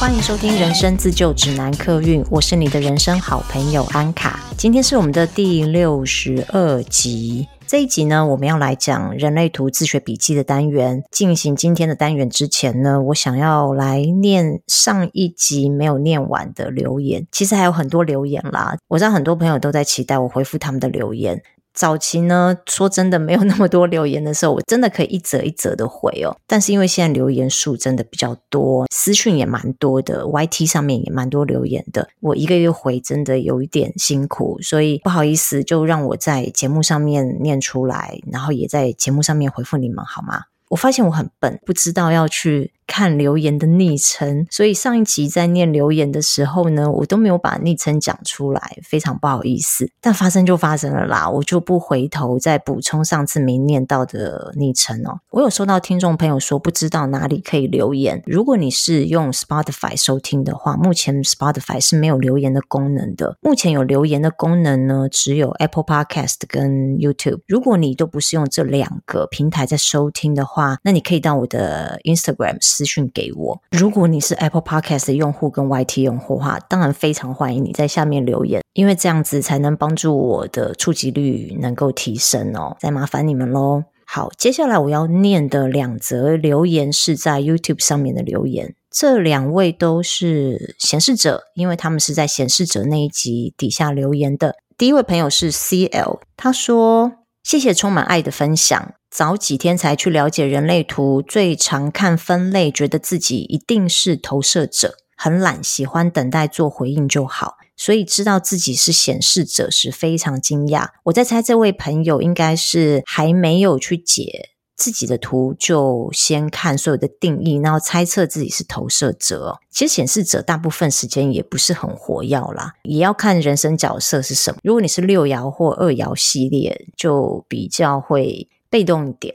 欢迎收听《人生自救指南》客运，我是你的人生好朋友安卡。今天是我们的第六十二集。这一集呢，我们要来讲人类图自学笔记的单元。进行今天的单元之前呢，我想要来念上一集没有念完的留言。其实还有很多留言啦，我知道很多朋友都在期待我回复他们的留言。早期呢，说真的没有那么多留言的时候，我真的可以一则一则的回哦。但是因为现在留言数真的比较多，私讯也蛮多的，YT 上面也蛮多留言的，我一个月回真的有一点辛苦，所以不好意思，就让我在节目上面念出来，然后也在节目上面回复你们好吗？我发现我很笨，不知道要去。看留言的昵称，所以上一集在念留言的时候呢，我都没有把昵称讲出来，非常不好意思。但发生就发生了啦，我就不回头再补充上次没念到的昵称哦。我有收到听众朋友说不知道哪里可以留言。如果你是用 Spotify 收听的话，目前 Spotify 是没有留言的功能的。目前有留言的功能呢，只有 Apple Podcast 跟 YouTube。如果你都不是用这两个平台在收听的话，那你可以到我的 Instagram。资讯给我。如果你是 Apple Podcast 的用户跟 YT 用户的话，当然非常欢迎你在下面留言，因为这样子才能帮助我的触及率能够提升哦。再麻烦你们喽。好，接下来我要念的两则留言是在 YouTube 上面的留言，这两位都是显示者，因为他们是在显示者那一集底下留言的。第一位朋友是 CL，他说：“谢谢充满爱的分享。”早几天才去了解人类图，最常看分类，觉得自己一定是投射者，很懒，喜欢等待做回应就好，所以知道自己是显示者时非常惊讶。我在猜这位朋友应该是还没有去解自己的图，就先看所有的定义，然后猜测自己是投射者。其实显示者大部分时间也不是很活跃啦，也要看人生角色是什么。如果你是六爻或二爻系列，就比较会。被动一点，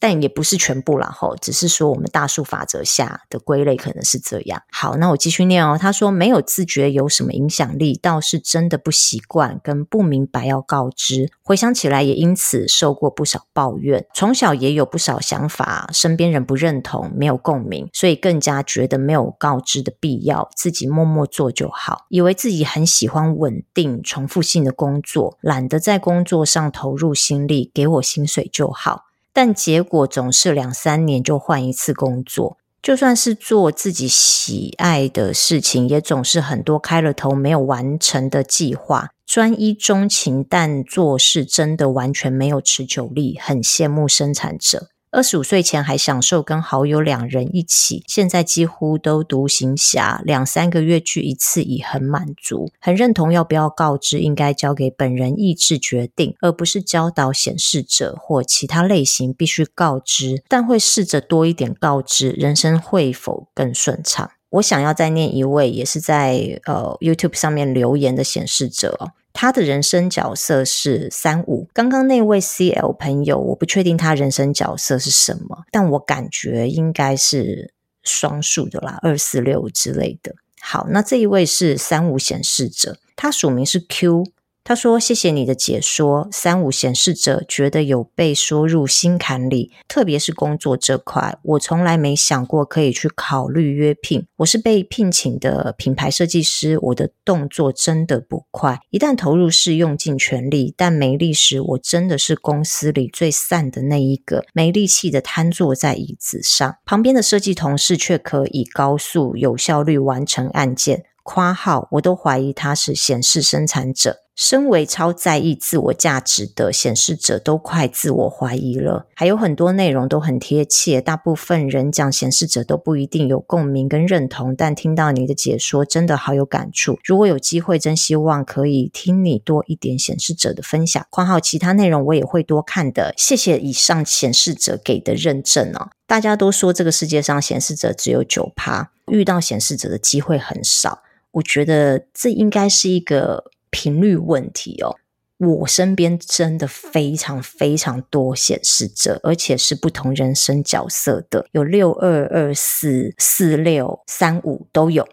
但也不是全部啦吼，只是说我们大数法则下的归类可能是这样。好，那我继续念哦。他说没有自觉有什么影响力，倒是真的不习惯跟不明白要告知。回想起来也因此受过不少抱怨，从小也有不少想法，身边人不认同，没有共鸣，所以更加觉得没有告知的必要，自己默默做就好。以为自己很喜欢稳定重复性的工作，懒得在工作上投入心力，给我薪水就好。但结果总是两三年就换一次工作，就算是做自己喜爱的事情，也总是很多开了头没有完成的计划。专一钟情，但做事真的完全没有持久力，很羡慕生产者。二十五岁前还享受跟好友两人一起，现在几乎都独行侠，两三个月聚一次已很满足。很认同要不要告知，应该交给本人意志决定，而不是教导显示者或其他类型必须告知。但会试着多一点告知，人生会否更顺畅？我想要再念一位，也是在呃 YouTube 上面留言的显示者。他的人生角色是三五，刚刚那位 CL 朋友，我不确定他人生角色是什么，但我感觉应该是双数的啦，二四六之类的。好，那这一位是三五显示者，他署名是 Q。他说：“谢谢你的解说，三五显示者觉得有被说入心坎里，特别是工作这块，我从来没想过可以去考虑约聘。我是被聘请的品牌设计师，我的动作真的不快，一旦投入是用尽全力，但没力时，我真的是公司里最散的那一个，没力气的瘫坐在椅子上，旁边的设计同事却可以高速有效率完成案件。”括号，我都怀疑他是显示生产者。身为超在意自我价值的显示者，都快自我怀疑了。还有很多内容都很贴切，大部分人讲显示者都不一定有共鸣跟认同。但听到你的解说，真的好有感触。如果有机会，真希望可以听你多一点显示者的分享。括号其他内容我也会多看的。谢谢以上显示者给的认证哦。大家都说这个世界上显示者只有九趴，遇到显示者的机会很少。我觉得这应该是一个频率问题哦。我身边真的非常非常多显示者，而且是不同人生角色的，有六二、二四、四六、三五都有。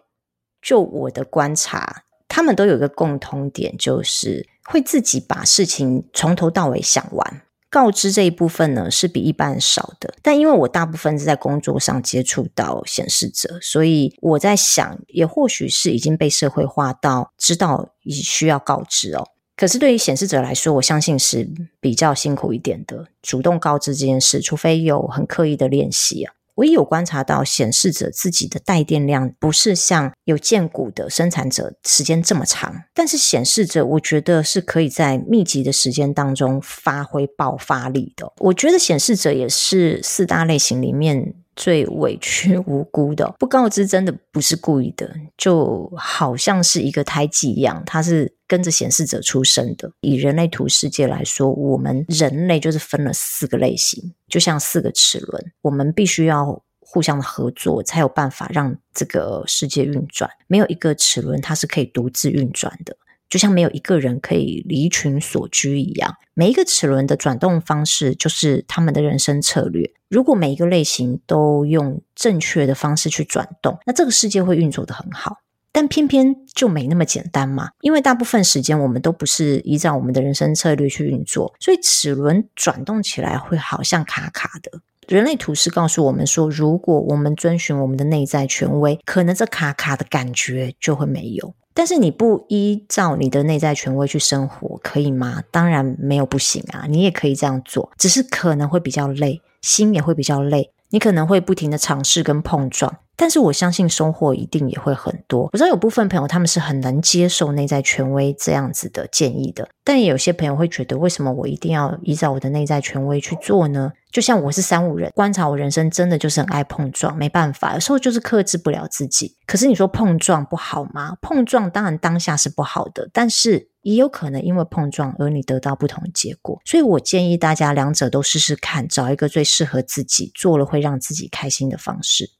就我的观察，他们都有一个共同点，就是会自己把事情从头到尾想完。告知这一部分呢，是比一般少的，但因为我大部分是在工作上接触到显示者，所以我在想，也或许是已经被社会化到知道已需要告知哦。可是对于显示者来说，我相信是比较辛苦一点的，主动告知这件事，除非有很刻意的练习啊。我也有观察到，显示者自己的带电量不是像有建股的生产者时间这么长，但是显示者我觉得是可以在密集的时间当中发挥爆发力的。我觉得显示者也是四大类型里面最委屈 无辜的，不告知真的不是故意的，就好像是一个胎记一样，它是。跟着显示者出生的，以人类图世界来说，我们人类就是分了四个类型，就像四个齿轮，我们必须要互相的合作，才有办法让这个世界运转。没有一个齿轮它是可以独自运转的，就像没有一个人可以离群索居一样。每一个齿轮的转动方式，就是他们的人生策略。如果每一个类型都用正确的方式去转动，那这个世界会运作得很好。但偏偏就没那么简单嘛，因为大部分时间我们都不是依照我们的人生策略去运作，所以齿轮转动起来会好像卡卡的。人类图是告诉我们说，如果我们遵循我们的内在权威，可能这卡卡的感觉就会没有。但是你不依照你的内在权威去生活，可以吗？当然没有不行啊，你也可以这样做，只是可能会比较累，心也会比较累，你可能会不停的尝试跟碰撞。但是我相信收获一定也会很多。我知道有部分朋友他们是很能接受内在权威这样子的建议的，但也有些朋友会觉得，为什么我一定要依照我的内在权威去做呢？就像我是三五人，观察我人生真的就是很爱碰撞，没办法，有时候就是克制不了自己。可是你说碰撞不好吗？碰撞当然当下是不好的，但是也有可能因为碰撞而你得到不同的结果。所以我建议大家两者都试试看，找一个最适合自己，做了会让自己开心的方式。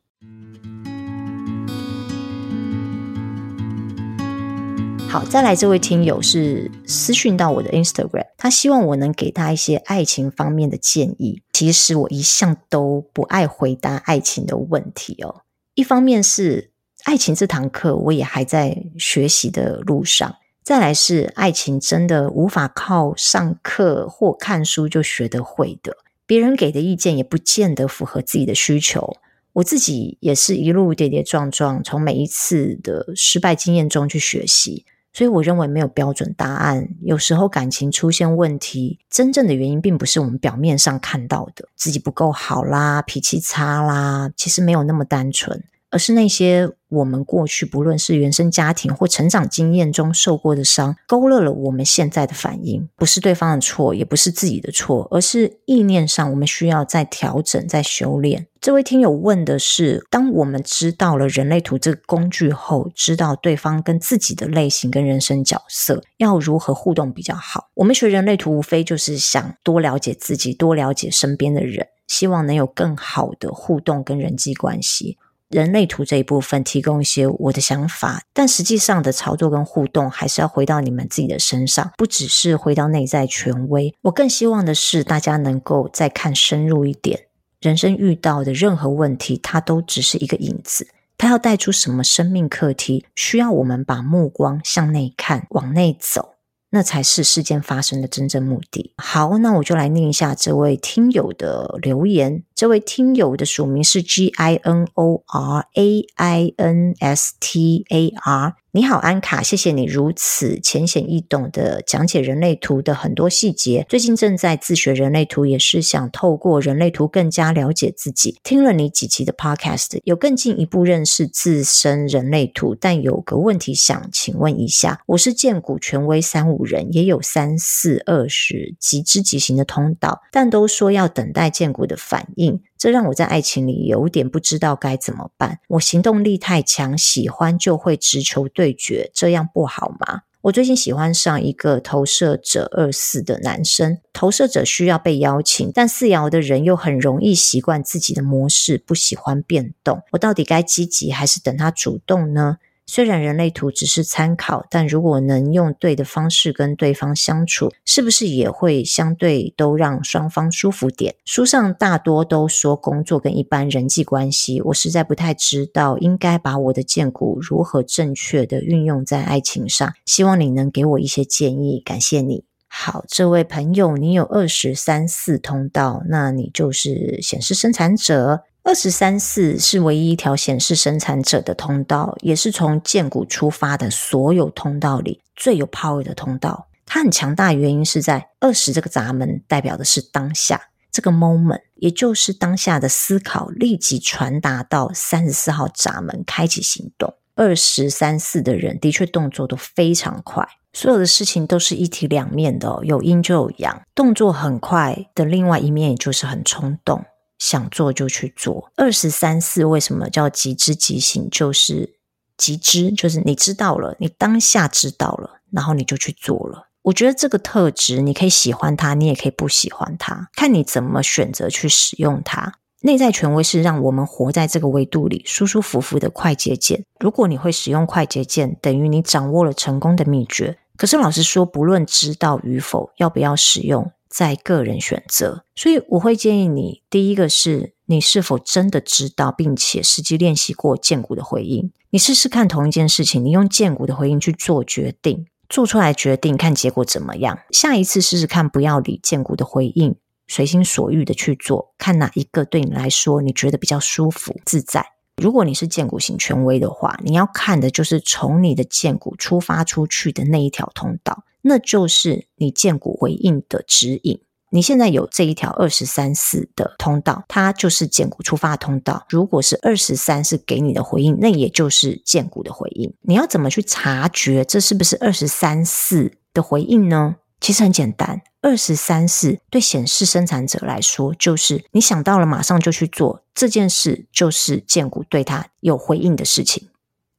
好，再来这位听友是私讯到我的 Instagram，他希望我能给他一些爱情方面的建议。其实我一向都不爱回答爱情的问题哦。一方面是爱情这堂课我也还在学习的路上，再来是爱情真的无法靠上课或看书就学得会的，别人给的意见也不见得符合自己的需求。我自己也是一路跌跌撞撞，从每一次的失败经验中去学习。所以我认为没有标准答案。有时候感情出现问题，真正的原因并不是我们表面上看到的，自己不够好啦，脾气差啦，其实没有那么单纯。而是那些我们过去不论是原生家庭或成长经验中受过的伤，勾勒了我们现在的反应。不是对方的错，也不是自己的错，而是意念上我们需要再调整、再修炼。这位听友问的是：当我们知道了人类图这个工具后，知道对方跟自己的类型跟人生角色要如何互动比较好？我们学人类图无非就是想多了解自己，多了解身边的人，希望能有更好的互动跟人际关系。人类图这一部分提供一些我的想法，但实际上的操作跟互动还是要回到你们自己的身上，不只是回到内在权威。我更希望的是大家能够再看深入一点，人生遇到的任何问题，它都只是一个影子，它要带出什么生命课题，需要我们把目光向内看，往内走。那才是事件发生的真正目的。好，那我就来念一下这位听友的留言。这位听友的署名是 G I N O R A I N S T A R。你好，安卡，谢谢你如此浅显易懂的讲解人类图的很多细节。最近正在自学人类图，也是想透过人类图更加了解自己。听了你几期的 Podcast，有更进一步认识自身人类图。但有个问题想请问一下，我是荐股权威三五人，也有三四二十极之极行的通道，但都说要等待荐股的反应。这让我在爱情里有点不知道该怎么办。我行动力太强，喜欢就会直球对决，这样不好吗？我最近喜欢上一个投射者二四的男生，投射者需要被邀请，但四爻的人又很容易习惯自己的模式，不喜欢变动。我到底该积极还是等他主动呢？虽然人类图只是参考，但如果能用对的方式跟对方相处，是不是也会相对都让双方舒服点？书上大多都说工作跟一般人际关系，我实在不太知道应该把我的荐骨如何正确的运用在爱情上。希望你能给我一些建议，感谢你。好，这位朋友，你有二十三四通道，那你就是显示生产者。二十三四是唯一一条显示生产者的通道，也是从荐股出发的所有通道里最有 power 的通道。它很强大原因是在二十这个闸门代表的是当下这个 moment，也就是当下的思考立即传达到三十四号闸门，开启行动。二十三四的人的确动作都非常快，所有的事情都是一体两面的哦，有阴就有阳，动作很快的另外一面，也就是很冲动。想做就去做。二十三四为什么叫即知即行？就是即知，就是你知道了，你当下知道了，然后你就去做了。我觉得这个特质，你可以喜欢它，你也可以不喜欢它，看你怎么选择去使用它。内在权威是让我们活在这个维度里，舒舒服服的快捷键。如果你会使用快捷键，等于你掌握了成功的秘诀。可是老实说，不论知道与否，要不要使用？在个人选择，所以我会建议你，第一个是你是否真的知道，并且实际练习过建骨的回应。你试试看同一件事情，你用建骨的回应去做决定，做出来决定，看结果怎么样。下一次试试看，不要理建骨的回应，随心所欲的去做，看哪一个对你来说你觉得比较舒服自在。如果你是荐股型权威的话，你要看的就是从你的荐股出发出去的那一条通道。那就是你荐股回应的指引。你现在有这一条二十三四的通道，它就是荐股出发的通道。如果是二十三四给你的回应，那也就是荐股的回应。你要怎么去察觉这是不是二十三四的回应呢？其实很简单，二十三四对显示生产者来说，就是你想到了马上就去做这件事，就是荐股对他有回应的事情。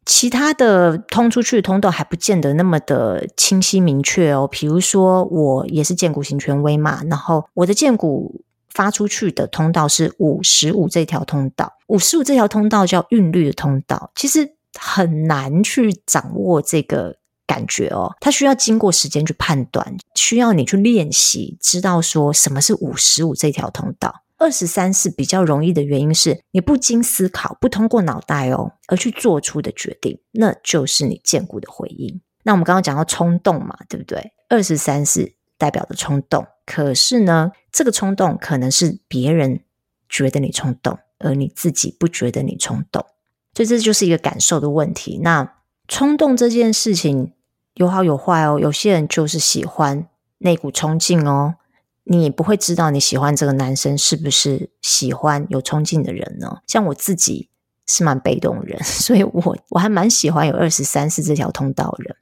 其他的通出去的通道还不见得那么的清晰明确哦。比如说，我也是荐骨型权威嘛，然后我的荐股发出去的通道是五十五这条通道，五十五这条通道叫韵律的通道，其实很难去掌握这个感觉哦。它需要经过时间去判断，需要你去练习，知道说什么是五十五这条通道。二十三是比较容易的原因是你不经思考，不通过脑袋哦，而去做出的决定，那就是你荐骨的回应。那我们刚刚讲到冲动嘛，对不对？二十三是代表的冲动，可是呢，这个冲动可能是别人觉得你冲动，而你自己不觉得你冲动，所以这就是一个感受的问题。那冲动这件事情有好有坏哦，有些人就是喜欢那股冲劲哦。你不会知道你喜欢这个男生是不是喜欢有冲劲的人呢？像我自己是蛮被动人，所以我我还蛮喜欢有二十三四这条通道人。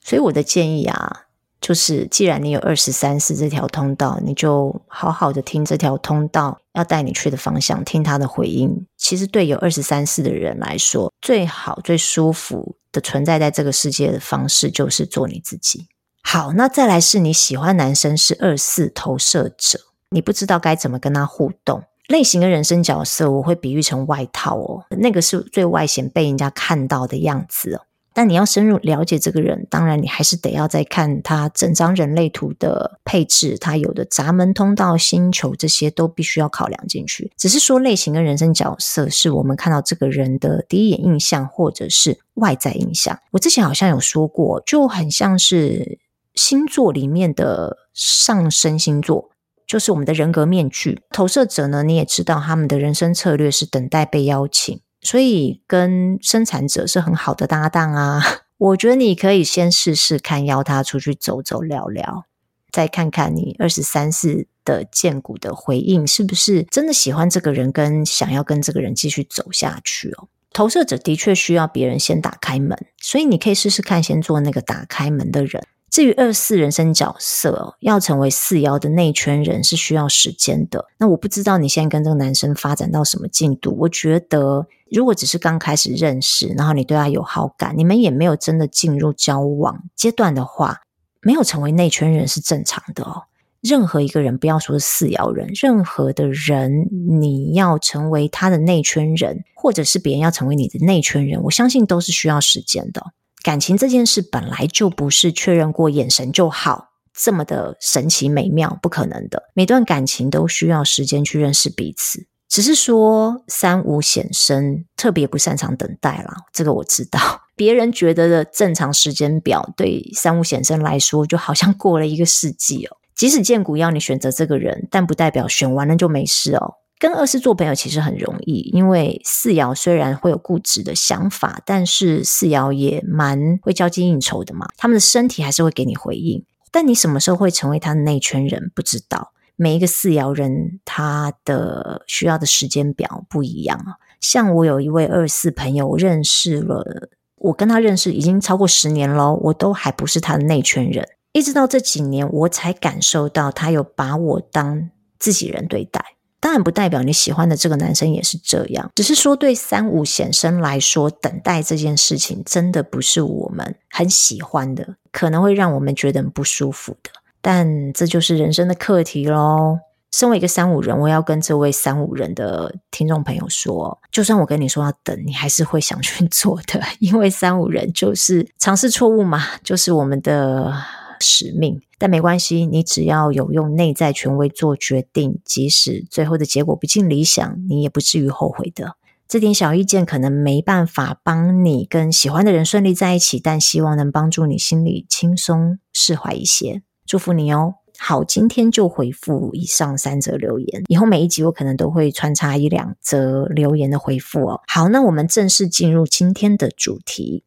所以我的建议啊，就是既然你有二十三四这条通道，你就好好的听这条通道要带你去的方向，听他的回应。其实对有二十三四的人来说，最好最舒服的存在在这个世界的方式，就是做你自己。好，那再来是你喜欢男生是二四投射者，你不知道该怎么跟他互动。类型的人生角色，我会比喻成外套哦，那个是最外显被人家看到的样子哦。但你要深入了解这个人，当然你还是得要再看他整张人类图的配置，他有的闸门、通道、星球这些都必须要考量进去。只是说类型跟人生角色是我们看到这个人的第一眼印象，或者是外在印象。我之前好像有说过，就很像是。星座里面的上升星座就是我们的人格面具。投射者呢，你也知道他们的人生策略是等待被邀请，所以跟生产者是很好的搭档啊。我觉得你可以先试试看，邀他出去走走聊聊，再看看你二十三四的荐骨的回应是不是真的喜欢这个人，跟想要跟这个人继续走下去哦。投射者的确需要别人先打开门，所以你可以试试看，先做那个打开门的人。至于二四人生角色，要成为四爻的内圈人是需要时间的。那我不知道你现在跟这个男生发展到什么进度。我觉得，如果只是刚开始认识，然后你对他有好感，你们也没有真的进入交往阶段的话，没有成为内圈人是正常的哦。任何一个人，不要说是四爻人，任何的人，你要成为他的内圈人，或者是别人要成为你的内圈人，我相信都是需要时间的。感情这件事本来就不是确认过眼神就好，这么的神奇美妙，不可能的。每段感情都需要时间去认识彼此，只是说三五显生特别不擅长等待啦，这个我知道。别人觉得的正常时间表，对三五显生来说，就好像过了一个世纪哦。即使荐骨要你选择这个人，但不代表选完了就没事哦。跟二四做朋友其实很容易，因为四爻虽然会有固执的想法，但是四爻也蛮会交际应酬的嘛。他们的身体还是会给你回应，但你什么时候会成为他的内圈人，不知道。每一个四爻人，他的需要的时间表不一样啊。像我有一位二四朋友，我认识了，我跟他认识已经超过十年了，我都还不是他的内圈人，一直到这几年，我才感受到他有把我当自己人对待。当然不代表你喜欢的这个男生也是这样，只是说对三五先生来说，等待这件事情真的不是我们很喜欢的，可能会让我们觉得很不舒服的。但这就是人生的课题喽。身为一个三五人，我要跟这位三五人的听众朋友说，就算我跟你说要等，你还是会想去做的，因为三五人就是尝试错误嘛，就是我们的。使命，但没关系，你只要有用内在权威做决定，即使最后的结果不尽理想，你也不至于后悔的。这点小意见可能没办法帮你跟喜欢的人顺利在一起，但希望能帮助你心里轻松释怀一些。祝福你哦！好，今天就回复以上三则留言，以后每一集我可能都会穿插一两则留言的回复哦。好，那我们正式进入今天的主题。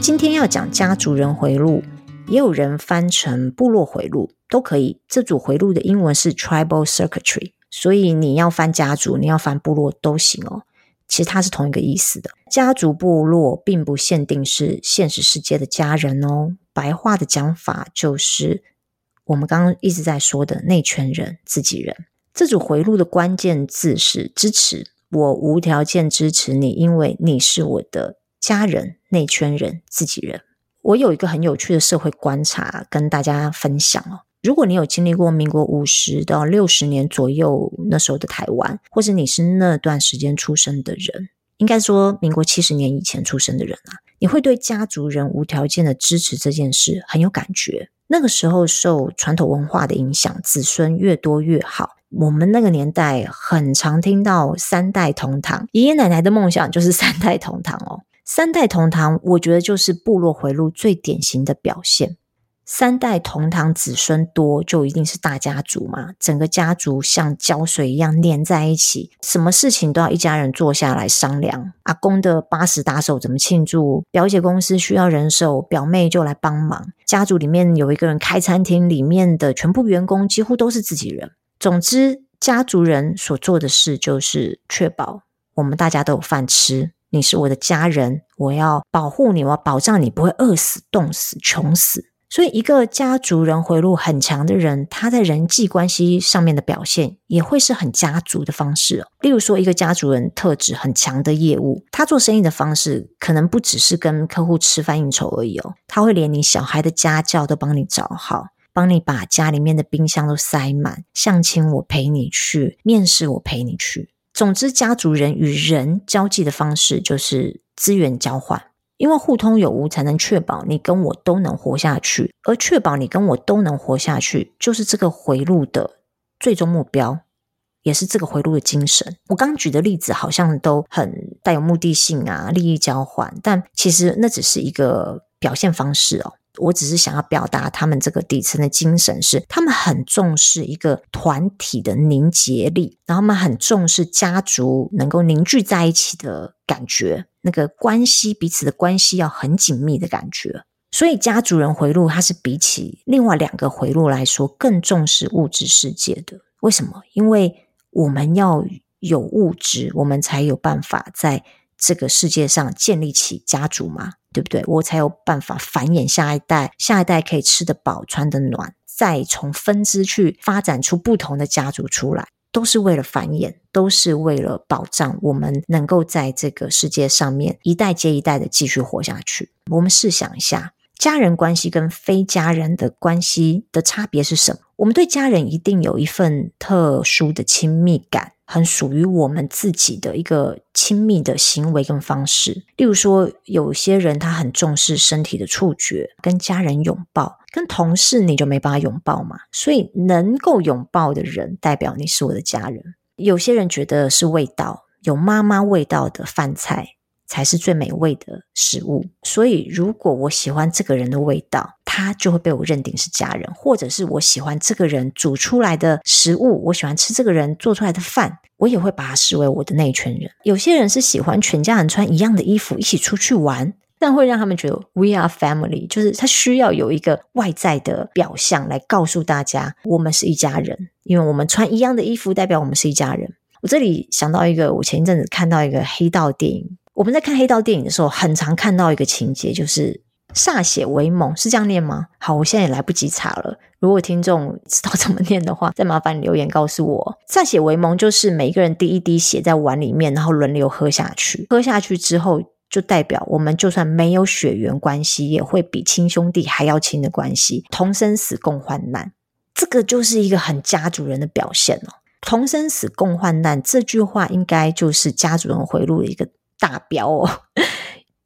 今天要讲家族人回路，也有人翻成部落回路，都可以。这组回路的英文是 Tribal Circuitry，所以你要翻家族，你要翻部落都行哦。其实它是同一个意思的。家族部落并不限定是现实世界的家人哦。白话的讲法就是我们刚刚一直在说的内圈人、自己人。这组回路的关键字是支持，我无条件支持你，因为你是我的。家人、内圈人、自己人，我有一个很有趣的社会观察跟大家分享哦。如果你有经历过民国五十到六十年左右那时候的台湾，或者你是那段时间出生的人，应该说民国七十年以前出生的人啊，你会对家族人无条件的支持这件事很有感觉。那个时候受传统文化的影响，子孙越多越好。我们那个年代很常听到三代同堂，爷爷奶奶的梦想就是三代同堂哦。三代同堂，我觉得就是部落回路最典型的表现。三代同堂，子孙多，就一定是大家族嘛。整个家族像胶水一样粘在一起，什么事情都要一家人坐下来商量。阿公的八十大寿怎么庆祝？表姐公司需要人手，表妹就来帮忙。家族里面有一个人开餐厅，里面的全部员工几乎都是自己人。总之，家族人所做的事就是确保我们大家都有饭吃。你是我的家人，我要保护你，我要保障你不会饿死、冻死、穷死。所以，一个家族人回路很强的人，他在人际关系上面的表现也会是很家族的方式哦。例如说，一个家族人特质很强的业务，他做生意的方式可能不只是跟客户吃饭应酬而已哦，他会连你小孩的家教都帮你找好，帮你把家里面的冰箱都塞满，相亲我陪你去，面试我陪你去。总之，家族人与人交际的方式就是资源交换，因为互通有无，才能确保你跟我都能活下去。而确保你跟我都能活下去，就是这个回路的最终目标，也是这个回路的精神。我刚举的例子好像都很带有目的性啊，利益交换，但其实那只是一个表现方式哦。我只是想要表达，他们这个底层的精神是，他们很重视一个团体的凝结力，然后他们很重视家族能够凝聚在一起的感觉，那个关系彼此的关系要很紧密的感觉。所以家族人回路，它是比起另外两个回路来说更重视物质世界的。为什么？因为我们要有物质，我们才有办法在这个世界上建立起家族嘛。对不对？我才有办法繁衍下一代，下一代可以吃得饱、穿得暖，再从分支去发展出不同的家族出来，都是为了繁衍，都是为了保障我们能够在这个世界上面一代接一代的继续活下去。我们试想一下，家人关系跟非家人的关系的差别是什么？我们对家人一定有一份特殊的亲密感。很属于我们自己的一个亲密的行为跟方式，例如说，有些人他很重视身体的触觉，跟家人拥抱，跟同事你就没办法拥抱嘛。所以能够拥抱的人，代表你是我的家人。有些人觉得是味道，有妈妈味道的饭菜才是最美味的食物。所以，如果我喜欢这个人的味道，他就会被我认定是家人；或者是我喜欢这个人煮出来的食物，我喜欢吃这个人做出来的饭，我也会把他视为我的内圈人。有些人是喜欢全家人穿一样的衣服一起出去玩。但会让他们觉得 we are family，就是他需要有一个外在的表象来告诉大家我们是一家人，因为我们穿一样的衣服代表我们是一家人。我这里想到一个，我前一阵子看到一个黑道电影，我们在看黑道电影的时候，很常看到一个情节，就是歃血为盟，是这样念吗？好，我现在也来不及查了。如果听众知道怎么念的话，再麻烦你留言告诉我。歃血为盟就是每一个人滴一滴血在碗里面，然后轮流喝下去，喝下去之后。就代表我们就算没有血缘关系，也会比亲兄弟还要亲的关系，同生死共患难。这个就是一个很家族人的表现哦。同生死共患难这句话，应该就是家族人回路的一个大标哦。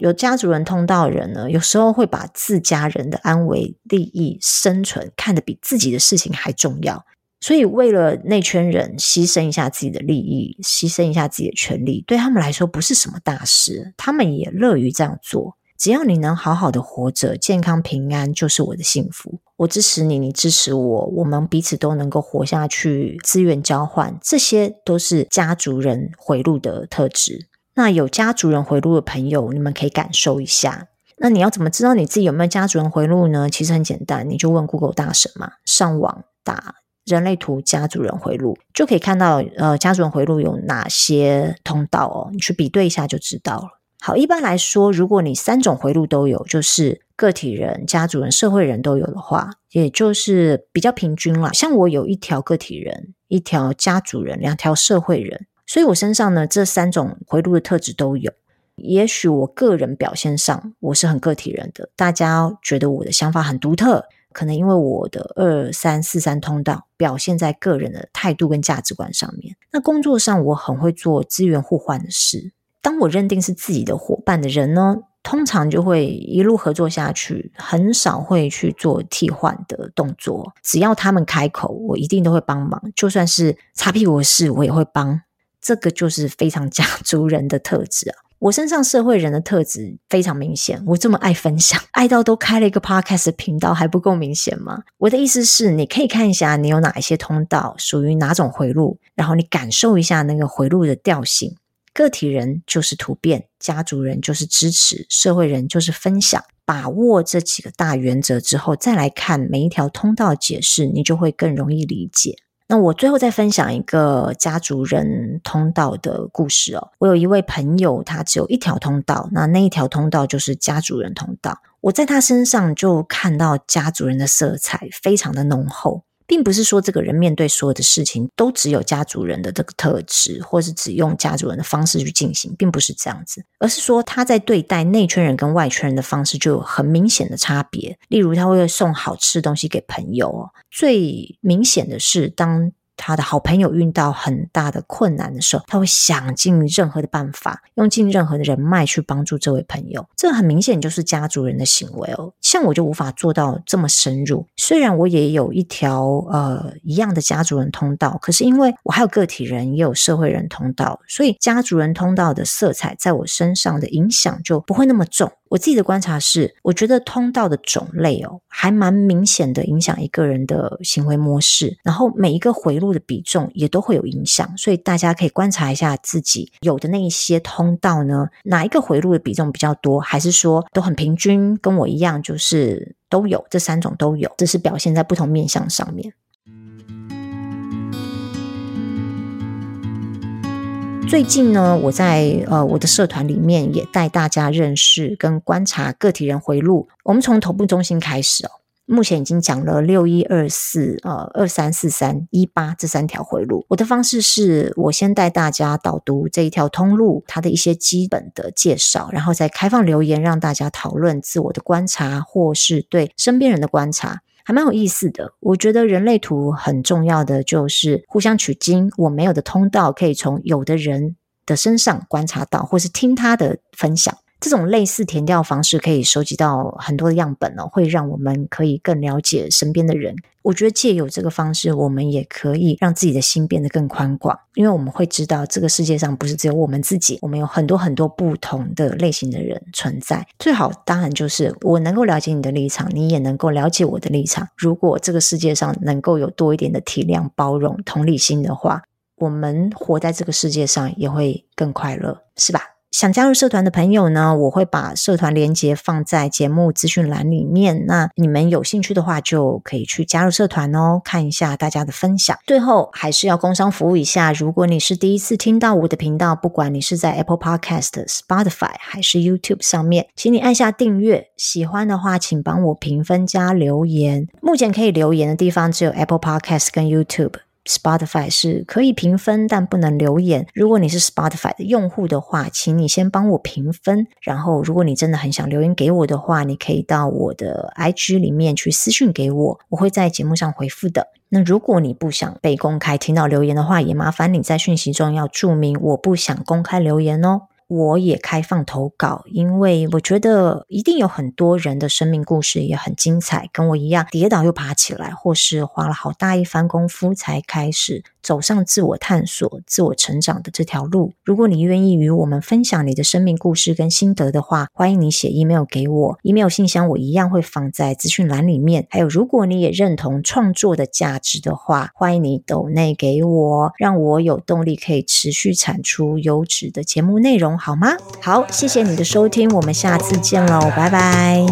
有家族人通道人呢，有时候会把自家人的安危、利益、生存看得比自己的事情还重要。所以，为了内圈人牺牲一下自己的利益，牺牲一下自己的权利，对他们来说不是什么大事。他们也乐于这样做。只要你能好好的活着，健康平安，就是我的幸福。我支持你，你支持我，我们彼此都能够活下去，资源交换，这些都是家族人回路的特质。那有家族人回路的朋友，你们可以感受一下。那你要怎么知道你自己有没有家族人回路呢？其实很简单，你就问 Google 大神嘛，上网打。人类图家族人回路就可以看到，呃，家族人回路有哪些通道哦？你去比对一下就知道了。好，一般来说，如果你三种回路都有，就是个体人、家族人、社会人都有的话，也就是比较平均了。像我有一条个体人、一条家族人、两条社会人，所以我身上呢，这三种回路的特质都有。也许我个人表现上我是很个体人的，大家觉得我的想法很独特。可能因为我的二三四三通道表现在个人的态度跟价值观上面，那工作上我很会做资源互换的事。当我认定是自己的伙伴的人呢，通常就会一路合作下去，很少会去做替换的动作。只要他们开口，我一定都会帮忙，就算是擦屁股的事，我也会帮。这个就是非常家 族人的特质啊。我身上社会人的特质非常明显，我这么爱分享，爱到都开了一个 podcast 频道，还不够明显吗？我的意思是，你可以看一下你有哪一些通道，属于哪种回路，然后你感受一下那个回路的调性。个体人就是突变，家族人就是支持，社会人就是分享。把握这几个大原则之后，再来看每一条通道解释，你就会更容易理解。那我最后再分享一个家族人通道的故事哦。我有一位朋友，他只有一条通道，那那一条通道就是家族人通道。我在他身上就看到家族人的色彩非常的浓厚。并不是说这个人面对所有的事情都只有家族人的这个特质，或是只用家族人的方式去进行，并不是这样子，而是说他在对待内圈人跟外圈人的方式就有很明显的差别。例如，他会送好吃的东西给朋友，最明显的是当。他的好朋友遇到很大的困难的时候，他会想尽任何的办法，用尽任何的人脉去帮助这位朋友。这很明显就是家族人的行为哦。像我就无法做到这么深入，虽然我也有一条呃一样的家族人通道，可是因为我还有个体人，也有社会人通道，所以家族人通道的色彩在我身上的影响就不会那么重。我自己的观察是，我觉得通道的种类哦，还蛮明显的影响一个人的行为模式，然后每一个回路的比重也都会有影响，所以大家可以观察一下自己有的那一些通道呢，哪一个回路的比重比较多，还是说都很平均，跟我一样，就是都有，这三种都有，这是表现在不同面向上面。最近呢，我在呃我的社团里面也带大家认识跟观察个体人回路。我们从头部中心开始哦，目前已经讲了六一二四呃二三四三一八这三条回路。我的方式是我先带大家导读这一条通路，它的一些基本的介绍，然后再开放留言让大家讨论自我的观察或是对身边人的观察。还蛮有意思的，我觉得人类图很重要的就是互相取经。我没有的通道可以从有的人的身上观察到，或是听他的分享，这种类似填调方式可以收集到很多的样本哦，会让我们可以更了解身边的人。我觉得借由这个方式，我们也可以让自己的心变得更宽广，因为我们会知道这个世界上不是只有我们自己，我们有很多很多不同的类型的人存在。最好当然就是我能够了解你的立场，你也能够了解我的立场。如果这个世界上能够有多一点的体谅、包容、同理心的话，我们活在这个世界上也会更快乐，是吧？想加入社团的朋友呢，我会把社团连接放在节目资讯栏里面。那你们有兴趣的话，就可以去加入社团哦，看一下大家的分享。最后还是要工商服务一下，如果你是第一次听到我的频道，不管你是在 Apple Podcast、Spotify 还是 YouTube 上面，请你按下订阅。喜欢的话，请帮我评分加留言。目前可以留言的地方只有 Apple Podcast 跟 YouTube。Spotify 是可以评分，但不能留言。如果你是 Spotify 的用户的话，请你先帮我评分。然后，如果你真的很想留言给我的话，你可以到我的 IG 里面去私信给我，我会在节目上回复的。那如果你不想被公开听到留言的话，也麻烦你在讯息中要注明我不想公开留言哦。我也开放投稿，因为我觉得一定有很多人的生命故事也很精彩，跟我一样跌倒又爬起来，或是花了好大一番功夫才开始走上自我探索、自我成长的这条路。如果你愿意与我们分享你的生命故事跟心得的话，欢迎你写 email 给我，email 信箱我一样会放在资讯栏里面。还有，如果你也认同创作的价值的话，欢迎你抖内给我，让我有动力可以持续产出优质的节目内容好吗？好，谢谢你的收听，我们下次见喽，拜拜。